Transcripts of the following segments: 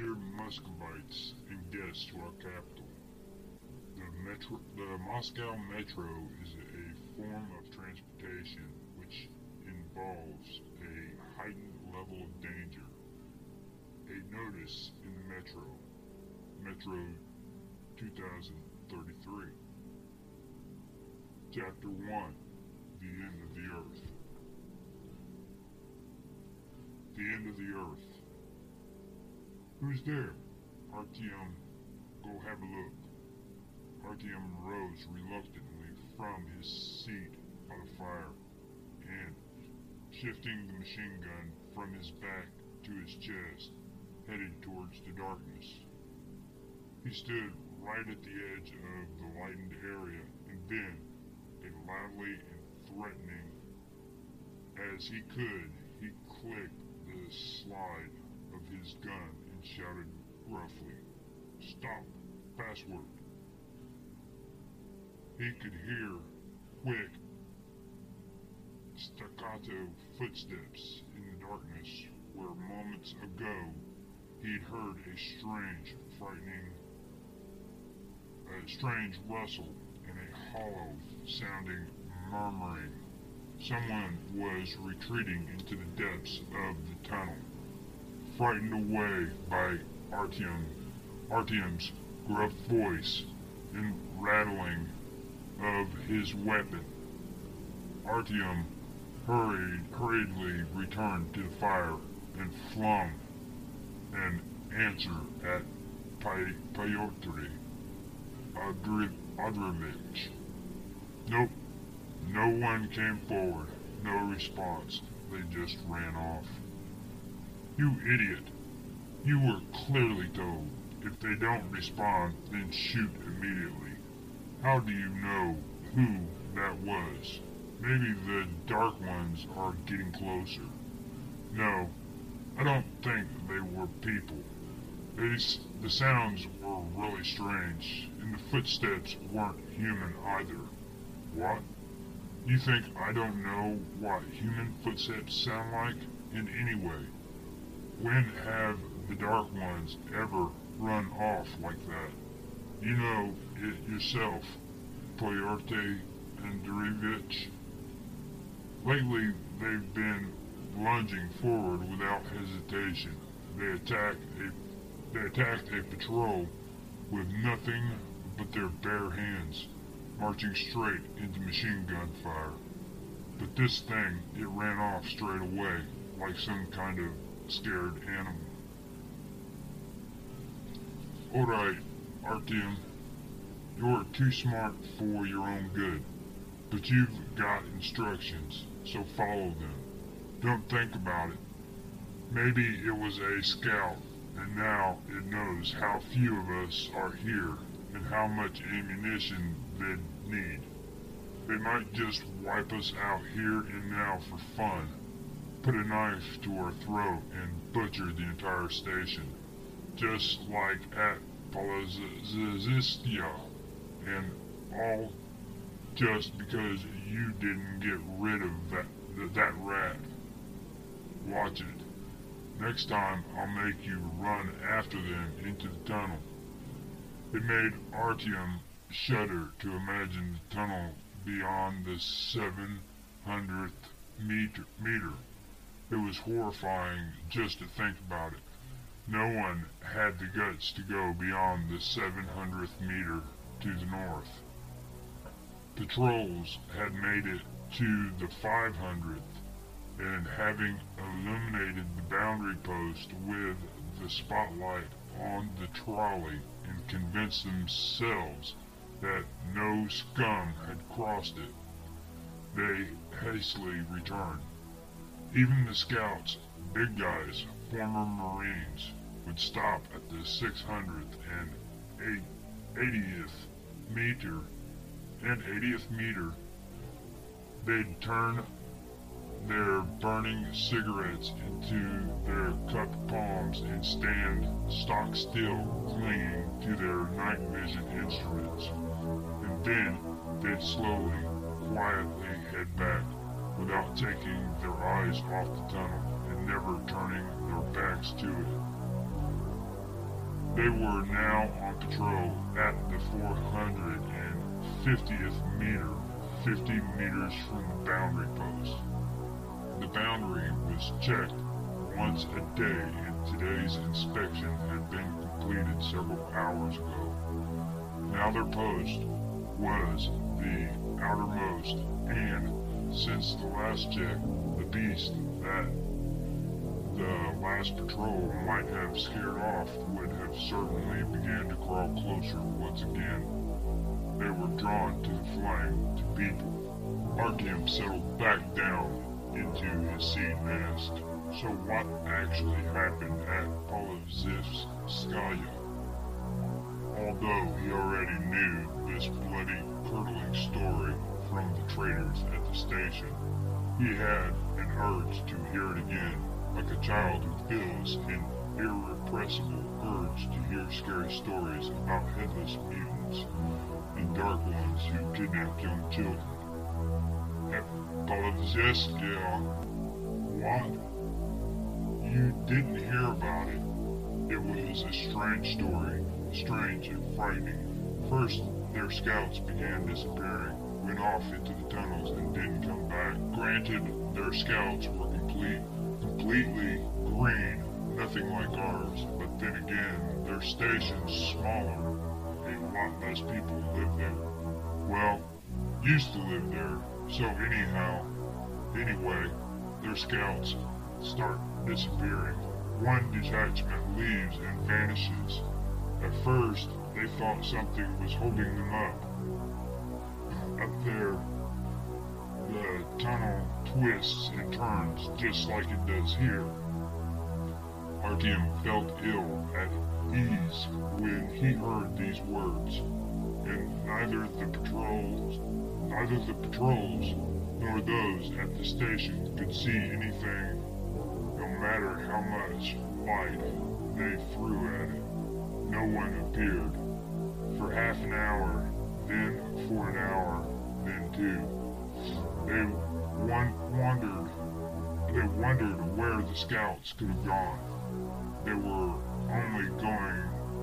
Dear Muscovites and guests to our capital, the, metro, the Moscow Metro is a form of transportation which involves a heightened level of danger. A notice in the Metro, Metro 2033. Chapter 1 The End of the Earth. The End of the Earth. Who's there? Artyom, um, go have a look. Artyom um, rose reluctantly from his seat by the fire and, shifting the machine gun from his back to his chest, headed towards the darkness. He stood right at the edge of the lightened area and then, as loudly and threatening as he could, he clicked the slide of his gun and shouted gruffly, Stop! Password! He could hear quick, staccato footsteps in the darkness where moments ago he'd heard a strange, frightening, a strange rustle and a hollow sounding murmuring. Someone was retreating into the depths of the tunnel, frightened away by Artyom, Artyom's gruff voice and rattling of his weapon. Artyom hurried, hurriedly returned to the fire and flung an answer at Pyotr Andreevich. Nope, no one came forward. No response. They just ran off. You idiot. You were clearly told, if they don't respond, then shoot immediately. How do you know who that was? Maybe the Dark Ones are getting closer. No, I don't think they were people. They, the sounds were really strange, and the footsteps weren't human either. What? You think I don't know what human footsteps sound like? In any way, when have the Dark Ones ever run off like that? You know it yourself, Pyotr Andreevich. Lately, they've been lunging forward without hesitation. They attack a they attacked a patrol with nothing but their bare hands, marching straight into machine gun fire. But this thing, it ran off straight away, like some kind of scared animal. Alright, Artyom, you're too smart for your own good, but you've got instructions, so follow them. Don't think about it. Maybe it was a scout, and now it knows how few of us are here and how much ammunition they'd need. They might just wipe us out here and now for fun, put a knife to her throat and butchered the entire station, just like at Polezhaevskaya, and all just because you didn't get rid of that, that rat. Watch it. Next time, I'll make you run after them into the tunnel. It made Artyom shudder to imagine the tunnel beyond the 700th meter, meter. It was horrifying just to think about it. No one had the guts to go beyond the 700th meter to the north. Patrols had made it to the 500th and having illuminated the boundary post with the spotlight on the trolley and convinced themselves that no scum had crossed it, they hastily returned. Even the scouts, big guys, former Marines, would stop at the 600th and 80th meter and 80th meter. They'd turn their burning cigarettes into their cupped palms and stand stock still, clinging to their night vision instruments. And then they'd slowly, quietly head back, without taking their eyes off the tunnel and never turning their backs to it. They were now on patrol at the 450th meter, 50 meters from the boundary post. The boundary was checked once a day and today's inspection had been completed several hours ago. Now their post was the outermost and, since the last check, the beast that the last patrol might have scared off would have certainly began to crawl closer once again. They were drawn to the flame, to people. Artyom settled back down into his seat and asked, So what actually happened at Polezhaevskaya? Although he already knew this bloody, curdling story from the traders at the station, he had an urge to hear it again like a child who feels an irrepressible urge to hear scary stories about headless mutants and dark ones who kidnap young children. At Polezhaevskaya, what? You didn't hear about it. It was a strange story, strange and frightening. First, their scouts began disappearing, off into the tunnels and didn't come back. Granted, their scouts were complete completely green, nothing like ours, but then again, their station's smaller, a lot less people live there. Well, used to live there, so anyhow, anyway, their scouts start disappearing. One detachment leaves and vanishes. At first, they thought something was holding them up. Up there, uh, the tunnel twists and turns just like it does here. Artyom felt ill at ease when he heard these words, and neither the patrols, neither the patrols nor those at the station could see anything, no matter how much light they threw at it. No one appeared. For half an hour, then for an hour, then two. They wondered, they wondered where the scouts could have gone. They were only going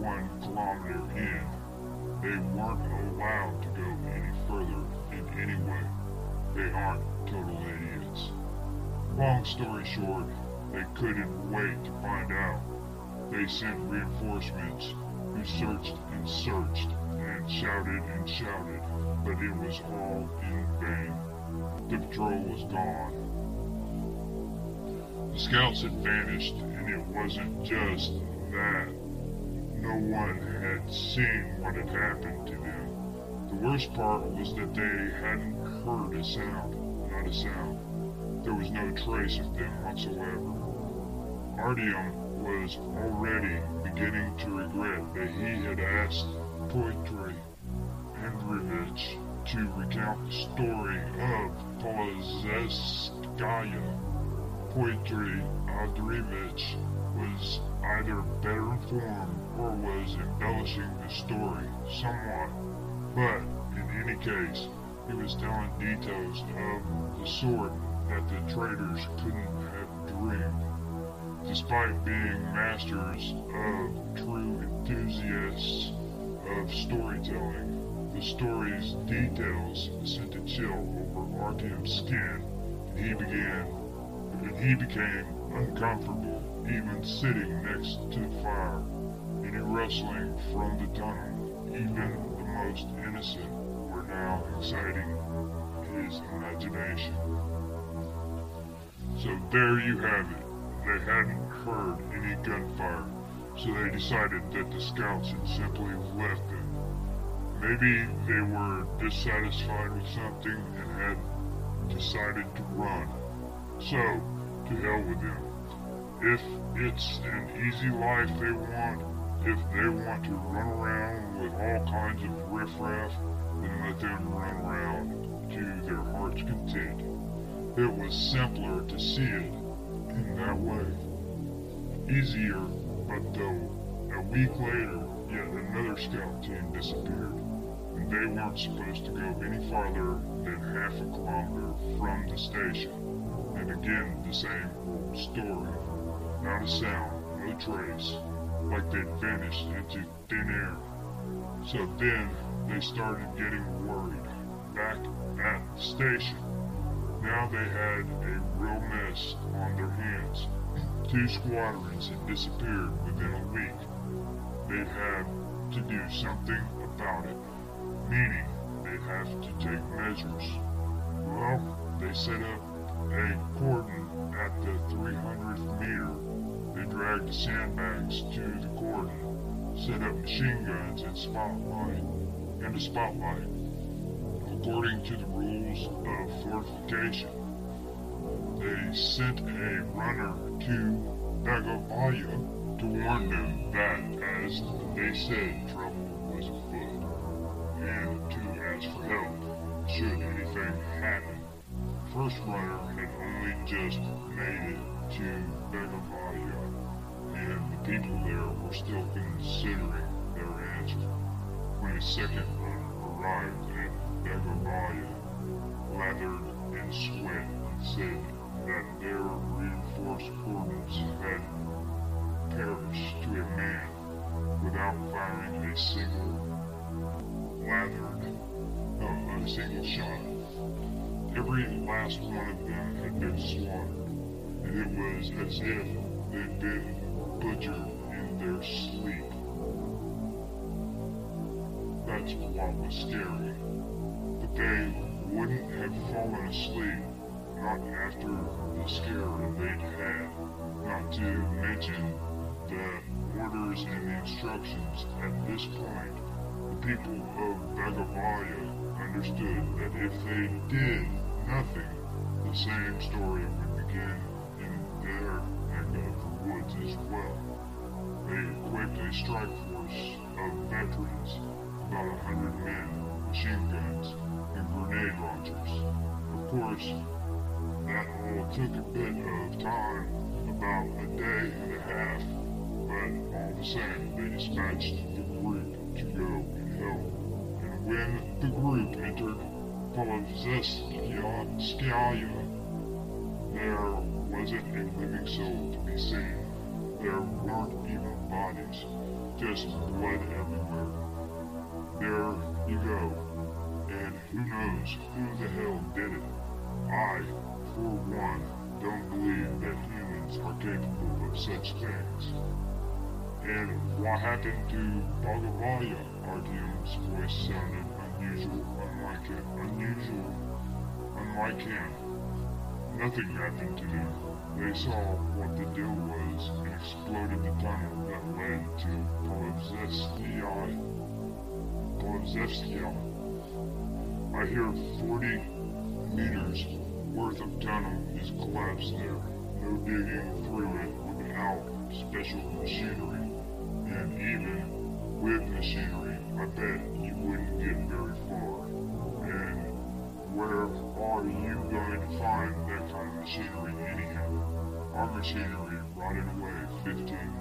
one kilometer in. They weren't allowed to go any further in any way. They aren't total idiots. Long story short, they couldn't wait to find out. They sent reinforcements who searched and searched shouted and shouted, but it was all in vain. The patrol was gone. The scouts had vanished, and it wasn't just that. No one had seen what had happened to them. The worst part was that they hadn't heard a sound, not a sound. There was no trace of them whatsoever. Artyom was already beginning to regret that he had asked Pyotr Andreevich to recount the story of Polezhaevskaya. Pyotr Andreevich was either better informed or was embellishing the story somewhat, but in any case, he was telling details of the sort that the traders couldn't have dreamed. Despite being masters of true enthusiasts of storytelling, the story's details sent a chill over Artyom's skin, and he began, and he became uncomfortable even sitting next to the fire. Any rustling from the tunnel, even the most innocent, were now exciting his imagination. So there you have it. They hadn't heard any gunfire, so they decided that the scouts had simply left them Maybe they were dissatisfied with something and had decided to run. So, to hell with them. If it's an easy life they want, if they want to run around with all kinds of riffraff, then let them run around to their heart's content. It was simpler to see it in that way. Easier, but though, a week later, yet another scout team disappeared and they weren't supposed to go any farther than half a kilometer from the station. And again, the same old story. Not a sound, no trace. like they'd vanished into thin air. So then they started getting worried. Back at the station, now they had a real mess on their hands. Two squadrons had disappeared within a week. They'd have to do something about it, meaning they'd have to take measures. Well, they set up a cordon at the 300th meter. They dragged the sandbags to the cordon, set up machine guns and spotlight and a spotlight. According to the rules of fortification, they sent a runner to Begovaya to warn them that, as they said, trouble was afoot, and to ask for help should anything happen. First runner had only just made it to Begovaya, and the people there were still considering their answer. When a second runner arrived at Begovaya, lathered in sweat, and said that their a single lathered, uh, a single shot. Every last one of them had been slaughtered, and it was as if they'd been butchered in their sleep. That's what was scary. But they wouldn't have fallen asleep, not after the scare they'd had, not to mention the orders and the instructions. At this point, the people of Begovaya understood that if they did nothing, the same story would begin in their neck of the woods as well. They equipped a strike force of veterans, about a hundred men, machine guns, and grenade launchers. Of course, that all took a bit of time, about a day and a half, but all the same, they dispatched the group to go and help. And when the group entered Polezhaevskaya, there wasn't a living soul to be seen. There weren't even bodies, just blood everywhere. There you go. And who knows who the hell did it? I, for one, don't believe that humans are capable of such things. And what happened to Begovaya? Artyom's voice sounded unusual, unlike him. Unusual, unlike him. Nothing happened to them. They saw what the deal was and exploded the tunnel that led to Polezhaevskaya. Polezhaevskaya. I hear 40 meters worth of tunnel is collapsed there. No digging through it without special machinery. Even with machinery, I bet you wouldn't get very far. And where are you going to find that kind of machinery anyhow? Our machinery rotted away 15